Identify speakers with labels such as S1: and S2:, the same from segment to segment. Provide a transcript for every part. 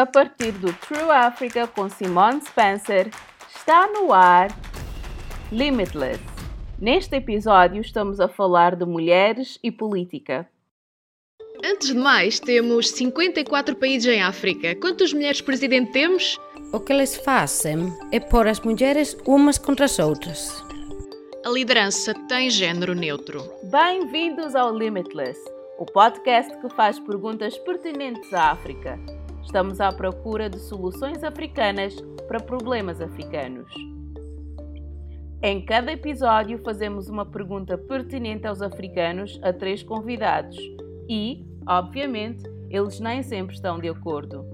S1: a partir do True Africa com Simone Spencer, está no ar Limitless. Neste episódio estamos a falar de mulheres e política.
S2: Antes de mais, temos 54 países em África. Quantas mulheres presidente temos?
S3: O que eles fazem é pôr as mulheres umas contra as outras.
S2: A liderança tem género neutro.
S1: Bem-vindos ao Limitless, o podcast que faz perguntas pertinentes à África. Estamos à procura de soluções africanas para problemas africanos. Em cada episódio, fazemos uma pergunta pertinente aos africanos a três convidados e, obviamente, eles nem sempre estão de acordo.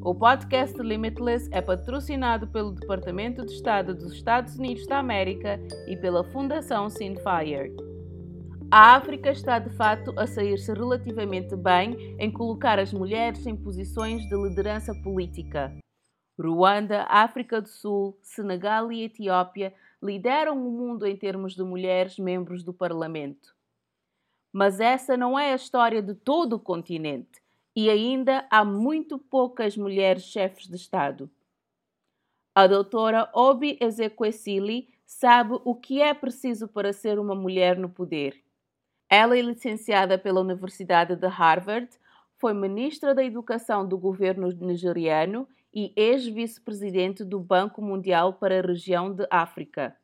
S1: O podcast Limitless é patrocinado pelo Departamento de Estado dos Estados Unidos da América e pela Fundação Sinfire. A África está de fato a sair-se relativamente bem em colocar as mulheres em posições de liderança política. Ruanda, África do Sul, Senegal e Etiópia lideram o mundo em termos de mulheres membros do Parlamento. Mas essa não é a história de todo o continente e ainda há muito poucas mulheres chefes de Estado. A doutora Obi Ezekwesili sabe o que é preciso para ser uma mulher no poder. Ela é licenciada pela Universidade de Harvard, foi ministra da Educação do governo nigeriano e ex-vice-presidente do Banco Mundial para a região de África.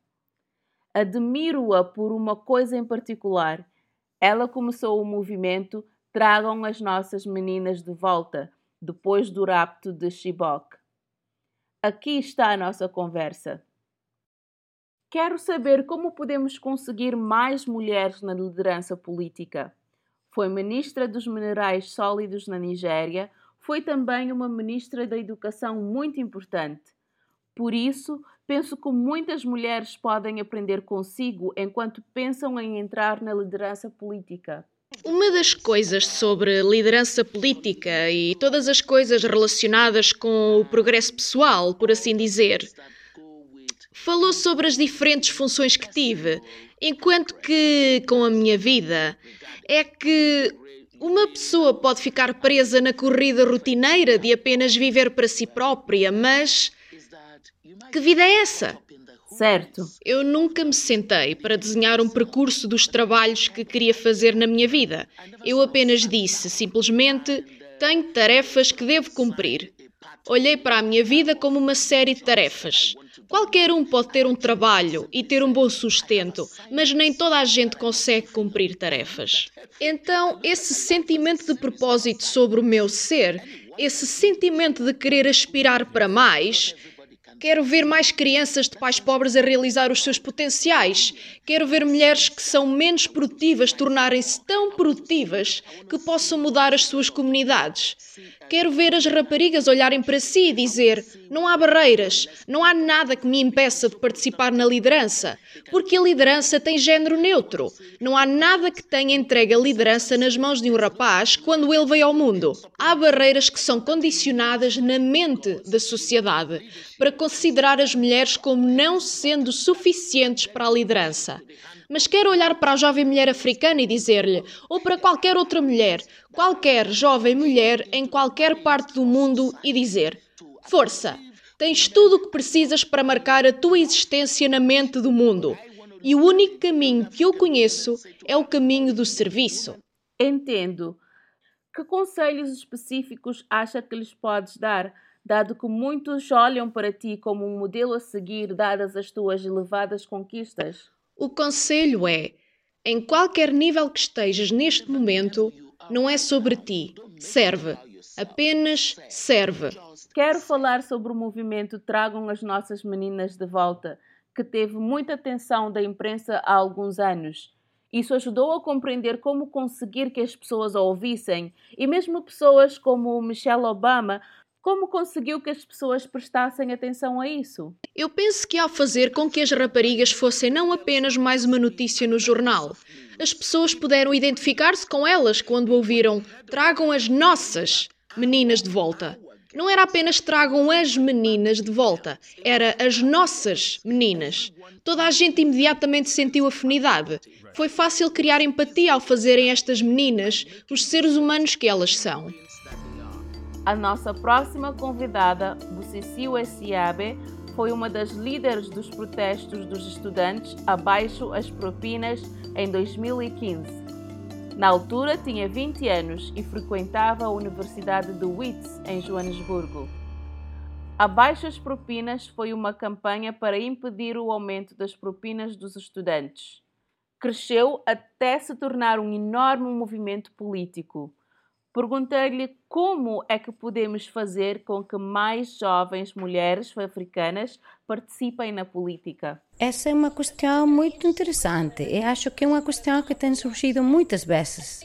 S1: Admiro-a por uma coisa em particular ela começou o movimento Tragam as nossas meninas de volta, depois do rapto de Chibok. Aqui está a nossa conversa. Quero saber como podemos conseguir mais mulheres na liderança política. Foi ministra dos Minerais Sólidos na Nigéria, foi também uma ministra da Educação muito importante. Por isso, penso que muitas mulheres podem aprender consigo enquanto pensam em entrar na liderança política.
S2: Uma das coisas sobre liderança política e todas as coisas relacionadas com o progresso pessoal, por assim dizer, falou sobre as diferentes funções que tive, enquanto que com a minha vida é que uma pessoa pode ficar presa na corrida rotineira de apenas viver para si própria, mas que vida é essa?
S1: Certo.
S2: Eu nunca me sentei para desenhar um percurso dos trabalhos que queria fazer na minha vida. Eu apenas disse, simplesmente, tenho tarefas que devo cumprir. Olhei para a minha vida como uma série de tarefas. Qualquer um pode ter um trabalho e ter um bom sustento, mas nem toda a gente consegue cumprir tarefas. Então, esse sentimento de propósito sobre o meu ser, esse sentimento de querer aspirar para mais, Quero ver mais crianças de pais pobres a realizar os seus potenciais. Quero ver mulheres que são menos produtivas tornarem-se tão produtivas que possam mudar as suas comunidades. Quero ver as raparigas olharem para si e dizer: não há barreiras, não há nada que me impeça de participar na liderança, porque a liderança tem género neutro. Não há nada que tenha entregue a liderança nas mãos de um rapaz quando ele veio ao mundo. Há barreiras que são condicionadas na mente da sociedade para considerar as mulheres como não sendo suficientes para a liderança. Mas quero olhar para a jovem mulher africana e dizer-lhe, ou para qualquer outra mulher, qualquer jovem mulher em qualquer parte do mundo e dizer: Força! Tens tudo o que precisas para marcar a tua existência na mente do mundo. E o único caminho que eu conheço é o caminho do serviço.
S1: Entendo. Que conselhos específicos acha que lhes podes dar dado que muitos olham para ti como um modelo a seguir, dadas as tuas elevadas conquistas?
S2: O conselho é: em qualquer nível que estejas neste momento, não é sobre ti, serve. Apenas serve.
S1: Quero falar sobre o movimento Tragam as Nossas Meninas de Volta, que teve muita atenção da imprensa há alguns anos. Isso ajudou a compreender como conseguir que as pessoas a ouvissem, e mesmo pessoas como Michelle Obama como conseguiu que as pessoas prestassem atenção a isso?
S2: Eu penso que ao fazer com que as raparigas fossem não apenas mais uma notícia no jornal, as pessoas puderam identificar-se com elas quando ouviram tragam as nossas meninas de volta. Não era apenas tragam as meninas de volta, era as nossas meninas. Toda a gente imediatamente sentiu afinidade. Foi fácil criar empatia ao fazerem estas meninas os seres humanos que elas são.
S1: A nossa próxima convidada, Buciciu Essiabe, foi uma das líderes dos protestos dos estudantes abaixo as propinas em 2015. Na altura tinha 20 anos e frequentava a Universidade de Wits, em Joanesburgo. Abaixo as propinas foi uma campanha para impedir o aumento das propinas dos estudantes. Cresceu até se tornar um enorme movimento político Perguntei-lhe como é que podemos fazer com que mais jovens mulheres africanas participem na política.
S3: Essa é uma questão muito interessante e acho que é uma questão que tem surgido muitas vezes.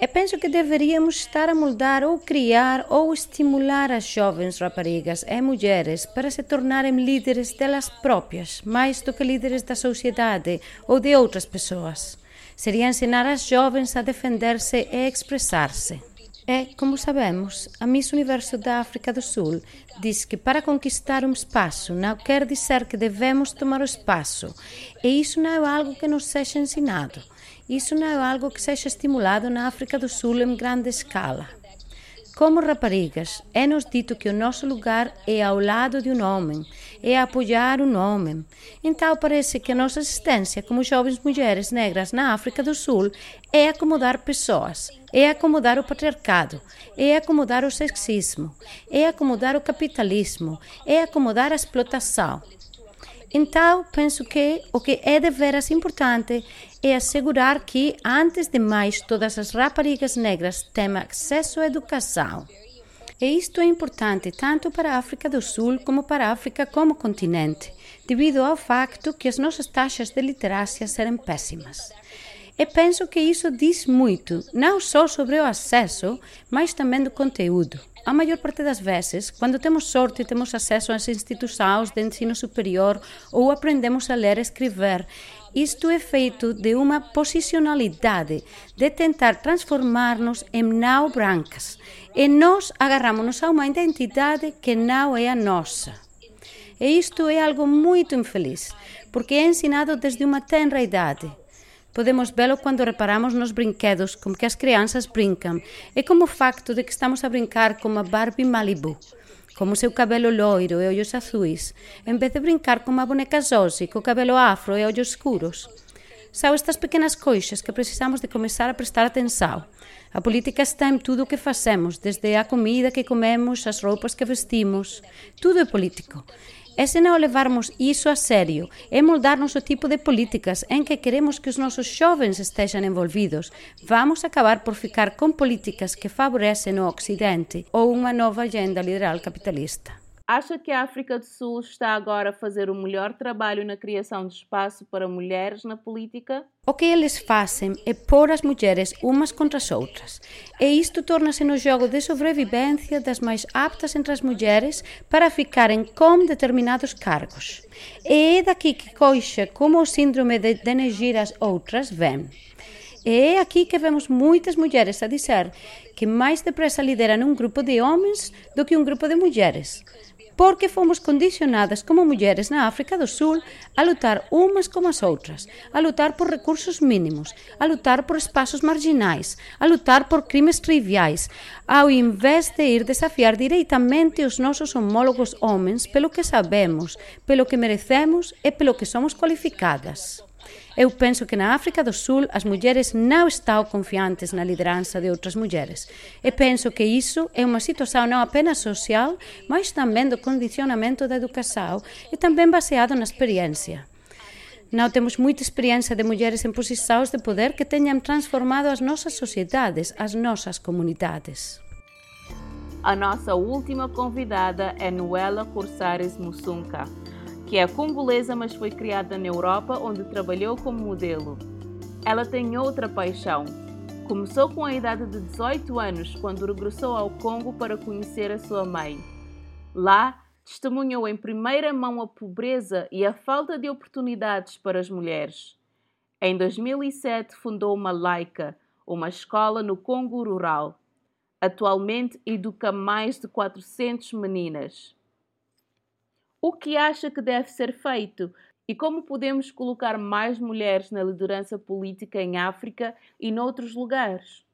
S3: Eu penso que deveríamos estar a moldar ou criar ou estimular as jovens raparigas e mulheres para se tornarem líderes delas próprias, mais do que líderes da sociedade ou de outras pessoas seria ensinar as jovens a defender-se e expressar-se. É, como sabemos, a Miss Universo da África do Sul diz que para conquistar um espaço não quer dizer que devemos tomar o espaço. E isso não é algo que nos seja ensinado. Isso não é algo que seja estimulado na África do Sul em grande escala. Como raparigas, é-nos dito que o nosso lugar é ao lado de um homem, é apoiar um homem. Então parece que a nossa existência como jovens mulheres negras na África do Sul é acomodar pessoas, é acomodar o patriarcado, é acomodar o sexismo, é acomodar o capitalismo, é acomodar a explotação. Então, penso que o que é de veras importante é assegurar que, antes de mais, todas as raparigas negras tenham acesso à educação. E isto é importante tanto para a África do Sul como para a África como continente, devido ao facto que as nossas taxas de literacia serem péssimas. E penso que isso diz muito, não só sobre o acesso, mas também do conteúdo. A maior parte das vezes, quando temos sorte e temos acesso às instituições de ensino superior ou aprendemos a ler e escrever, isto é feito de uma posicionalidade de tentar transformar-nos em não brancas e nós agarramos-nos a uma identidade que não é a nossa. E isto é algo muito infeliz, porque é ensinado desde uma tenra idade. Podemos vê-lo quando reparamos nos brinquedos com que as crianças brincam e como o facto de que estamos a brincar com uma Barbie Malibu, com o seu cabelo loiro e olhos azuis, em vez de brincar com uma boneca Josie com cabelo afro e olhos escuros. São estas pequenas coisas que precisamos de começar a prestar atenção. A política está em tudo o que fazemos, desde a comida que comemos, as roupas que vestimos. Tudo é político. Ese non levarmos iso a serio e moldarnos o tipo de políticas en que queremos que os nosos xovens estexan envolvidos, vamos acabar por ficar con políticas que favorecen o Occidente ou unha nova agenda liberal capitalista.
S1: Acha que a África do Sul está agora a fazer o melhor trabalho na criação de espaço para mulheres na política?
S3: O que eles fazem é pôr as mulheres umas contra as outras. E isto torna-se no jogo de sobrevivência das mais aptas entre as mulheres para ficarem com determinados cargos. E é daqui que coixa como o síndrome de denegir as outras vem. E é aqui que vemos muitas mulheres a dizer que mais depressa lideram um grupo de homens do que um grupo de mulheres porque fomos condicionadas como mulleres na África do Sul a lutar umas como as outras, a lutar por recursos mínimos, a lutar por espazos marginais, a lutar por crimes triviais, ao invés de ir desafiar directamente os nosos homólogos homens pelo que sabemos, pelo que merecemos e pelo que somos qualificadas. Eu penso que na África do Sul as mulheres não estão confiantes na liderança de outras mulheres. E penso que isso é uma situação não apenas social, mas também do condicionamento da educação e também baseado na experiência. Não temos muita experiência de mulheres em posições de poder que tenham transformado as nossas sociedades, as nossas comunidades.
S1: A nossa última convidada é Noela Corsares Mussunca que é congolesa, mas foi criada na Europa, onde trabalhou como modelo. Ela tem outra paixão. Começou com a idade de 18 anos, quando regressou ao Congo para conhecer a sua mãe. Lá, testemunhou em primeira mão a pobreza e a falta de oportunidades para as mulheres. Em 2007, fundou uma Laica, uma escola no Congo rural. Atualmente educa mais de 400 meninas o que acha que deve ser feito e como podemos colocar mais mulheres na liderança política em África e noutros lugares?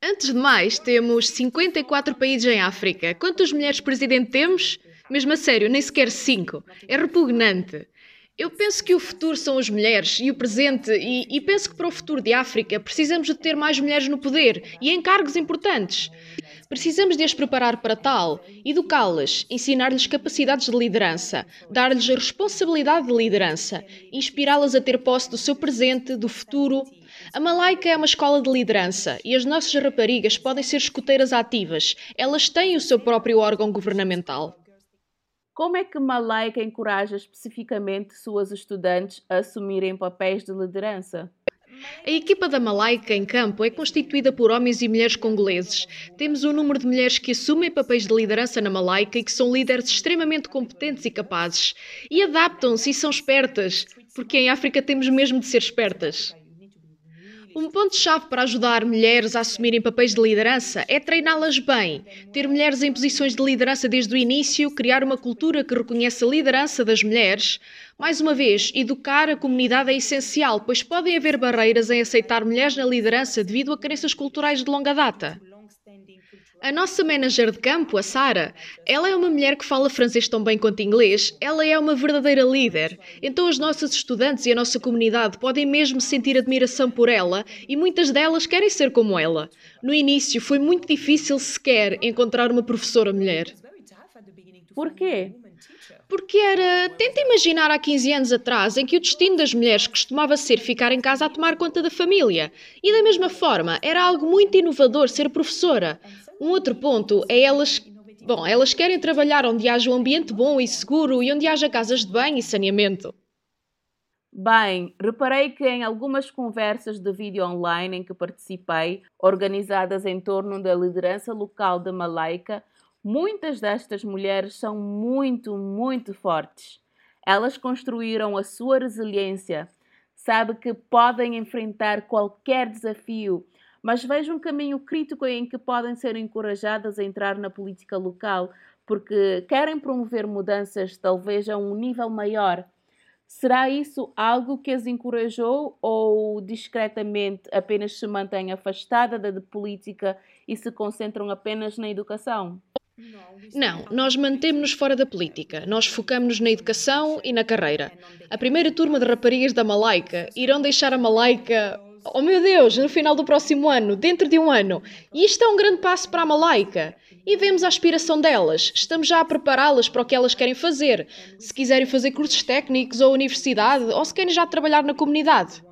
S2: Antes de mais, temos 54 países em África. Quantas mulheres presidente temos? Mesmo a sério, nem sequer 5. É repugnante. Eu penso que o futuro são as mulheres e o presente, e, e, penso que para o futuro de África precisamos de ter mais mulheres no poder e em cargos importantes. Precisamos de as preparar para tal, educá-las, ensinar-lhes capacidades de liderança, dar-lhes a responsabilidade de liderança, inspirá-las a ter posse do seu presente, do futuro. A Malaika é uma escola de liderança e as nossas raparigas podem ser escuteiras ativas. Elas têm o seu próprio órgão governamental.
S1: Como é que Malaika encoraja especificamente suas estudantes a assumirem papéis de liderança?
S2: A equipa da Malaika em campo é constituída por homens e mulheres congoleses. Temos um número de mulheres que assumem papéis de liderança na Malaika e que são líderes extremamente competentes e capazes. E adaptam-se e são espertas, porque em África temos mesmo de ser espertas. Um ponto-chave para ajudar mulheres a assumirem papéis de liderança é treiná-las bem, ter mulheres em posições de liderança desde o início, criar uma cultura que reconhece a liderança das mulheres. Mais uma vez, educar a comunidade é essencial, pois podem haver barreiras em aceitar mulheres na liderança devido a crenças culturais de longa data. A nossa manager de campo, a Sara, ela é uma mulher que fala francês tão bem quanto inglês, ela é uma verdadeira líder. Então as nossas estudantes e a nossa comunidade podem mesmo sentir admiração por ela e muitas delas querem ser como ela. No início foi muito difícil sequer encontrar uma professora mulher.
S1: Por quê?
S2: Porque era. Tenta imaginar há 15 anos atrás em que o destino das mulheres costumava ser ficar em casa a tomar conta da família. E da mesma forma, era algo muito inovador ser professora. Um outro ponto é elas. Bom, elas querem trabalhar onde haja um ambiente bom e seguro e onde haja casas de banho e saneamento.
S1: Bem, reparei que em algumas conversas de vídeo online em que participei, organizadas em torno da liderança local da Malaika, muitas destas mulheres são muito, muito fortes. Elas construíram a sua resiliência, sabe que podem enfrentar qualquer desafio mas vejo um caminho crítico em que podem ser encorajadas a entrar na política local, porque querem promover mudanças talvez a um nível maior. Será isso algo que as encorajou ou discretamente apenas se mantêm afastadas da política e se concentram apenas na educação?
S2: Não, nós mantemos-nos fora da política. Nós focamos-nos na educação e na carreira. A primeira turma de raparigas da Malaika irão deixar a Malaika Oh meu Deus, no final do próximo ano, dentro de um ano. E isto é um grande passo para a Malaika. E vemos a aspiração delas. Estamos já a prepará-las para o que elas querem fazer. Se quiserem fazer cursos técnicos ou universidade, ou se querem já trabalhar na comunidade.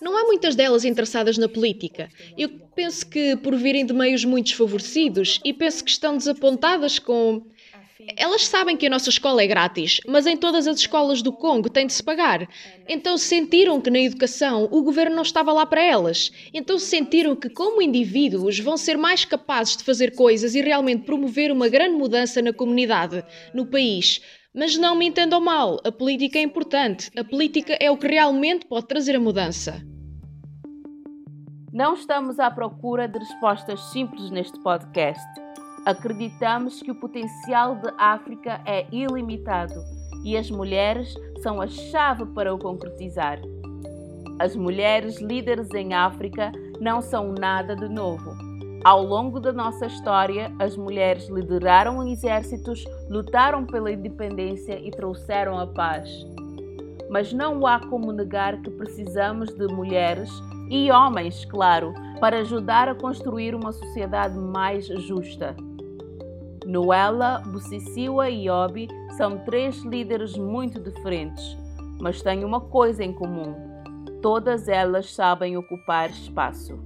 S2: Não há muitas delas interessadas na política. Eu penso que por virem de meios muito desfavorecidos e penso que estão desapontadas com elas sabem que a nossa escola é grátis, mas em todas as escolas do Congo tem de se pagar. Então sentiram que na educação o governo não estava lá para elas. Então sentiram que, como indivíduos, vão ser mais capazes de fazer coisas e realmente promover uma grande mudança na comunidade, no país. Mas não me entendam mal, a política é importante. A política é o que realmente pode trazer a mudança.
S1: Não estamos à procura de respostas simples neste podcast. Acreditamos que o potencial de África é ilimitado e as mulheres são a chave para o concretizar. As mulheres líderes em África não são nada de novo. Ao longo da nossa história, as mulheres lideraram exércitos, lutaram pela independência e trouxeram a paz. Mas não há como negar que precisamos de mulheres e homens, claro, para ajudar a construir uma sociedade mais justa. Noela, Buciciwa e Obi são três líderes muito diferentes, mas têm uma coisa em comum: todas elas sabem ocupar espaço.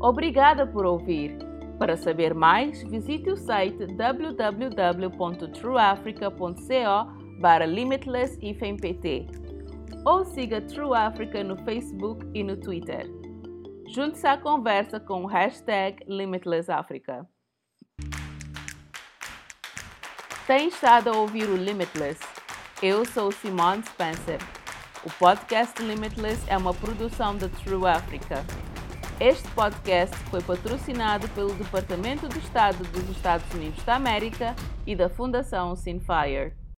S1: Obrigada por ouvir. Para saber mais, visite o site www.trueafrica.co para limitlessifempt ou siga True Africa no Facebook e no Twitter. Junte-se à conversa com o hashtag LimitlessAfrica. Tem estado a ouvir o Limitless. Eu sou Simone Spencer. O podcast Limitless é uma produção da True Africa. Este podcast foi patrocinado pelo Departamento de Estado dos Estados Unidos da América e da Fundação Sinfire.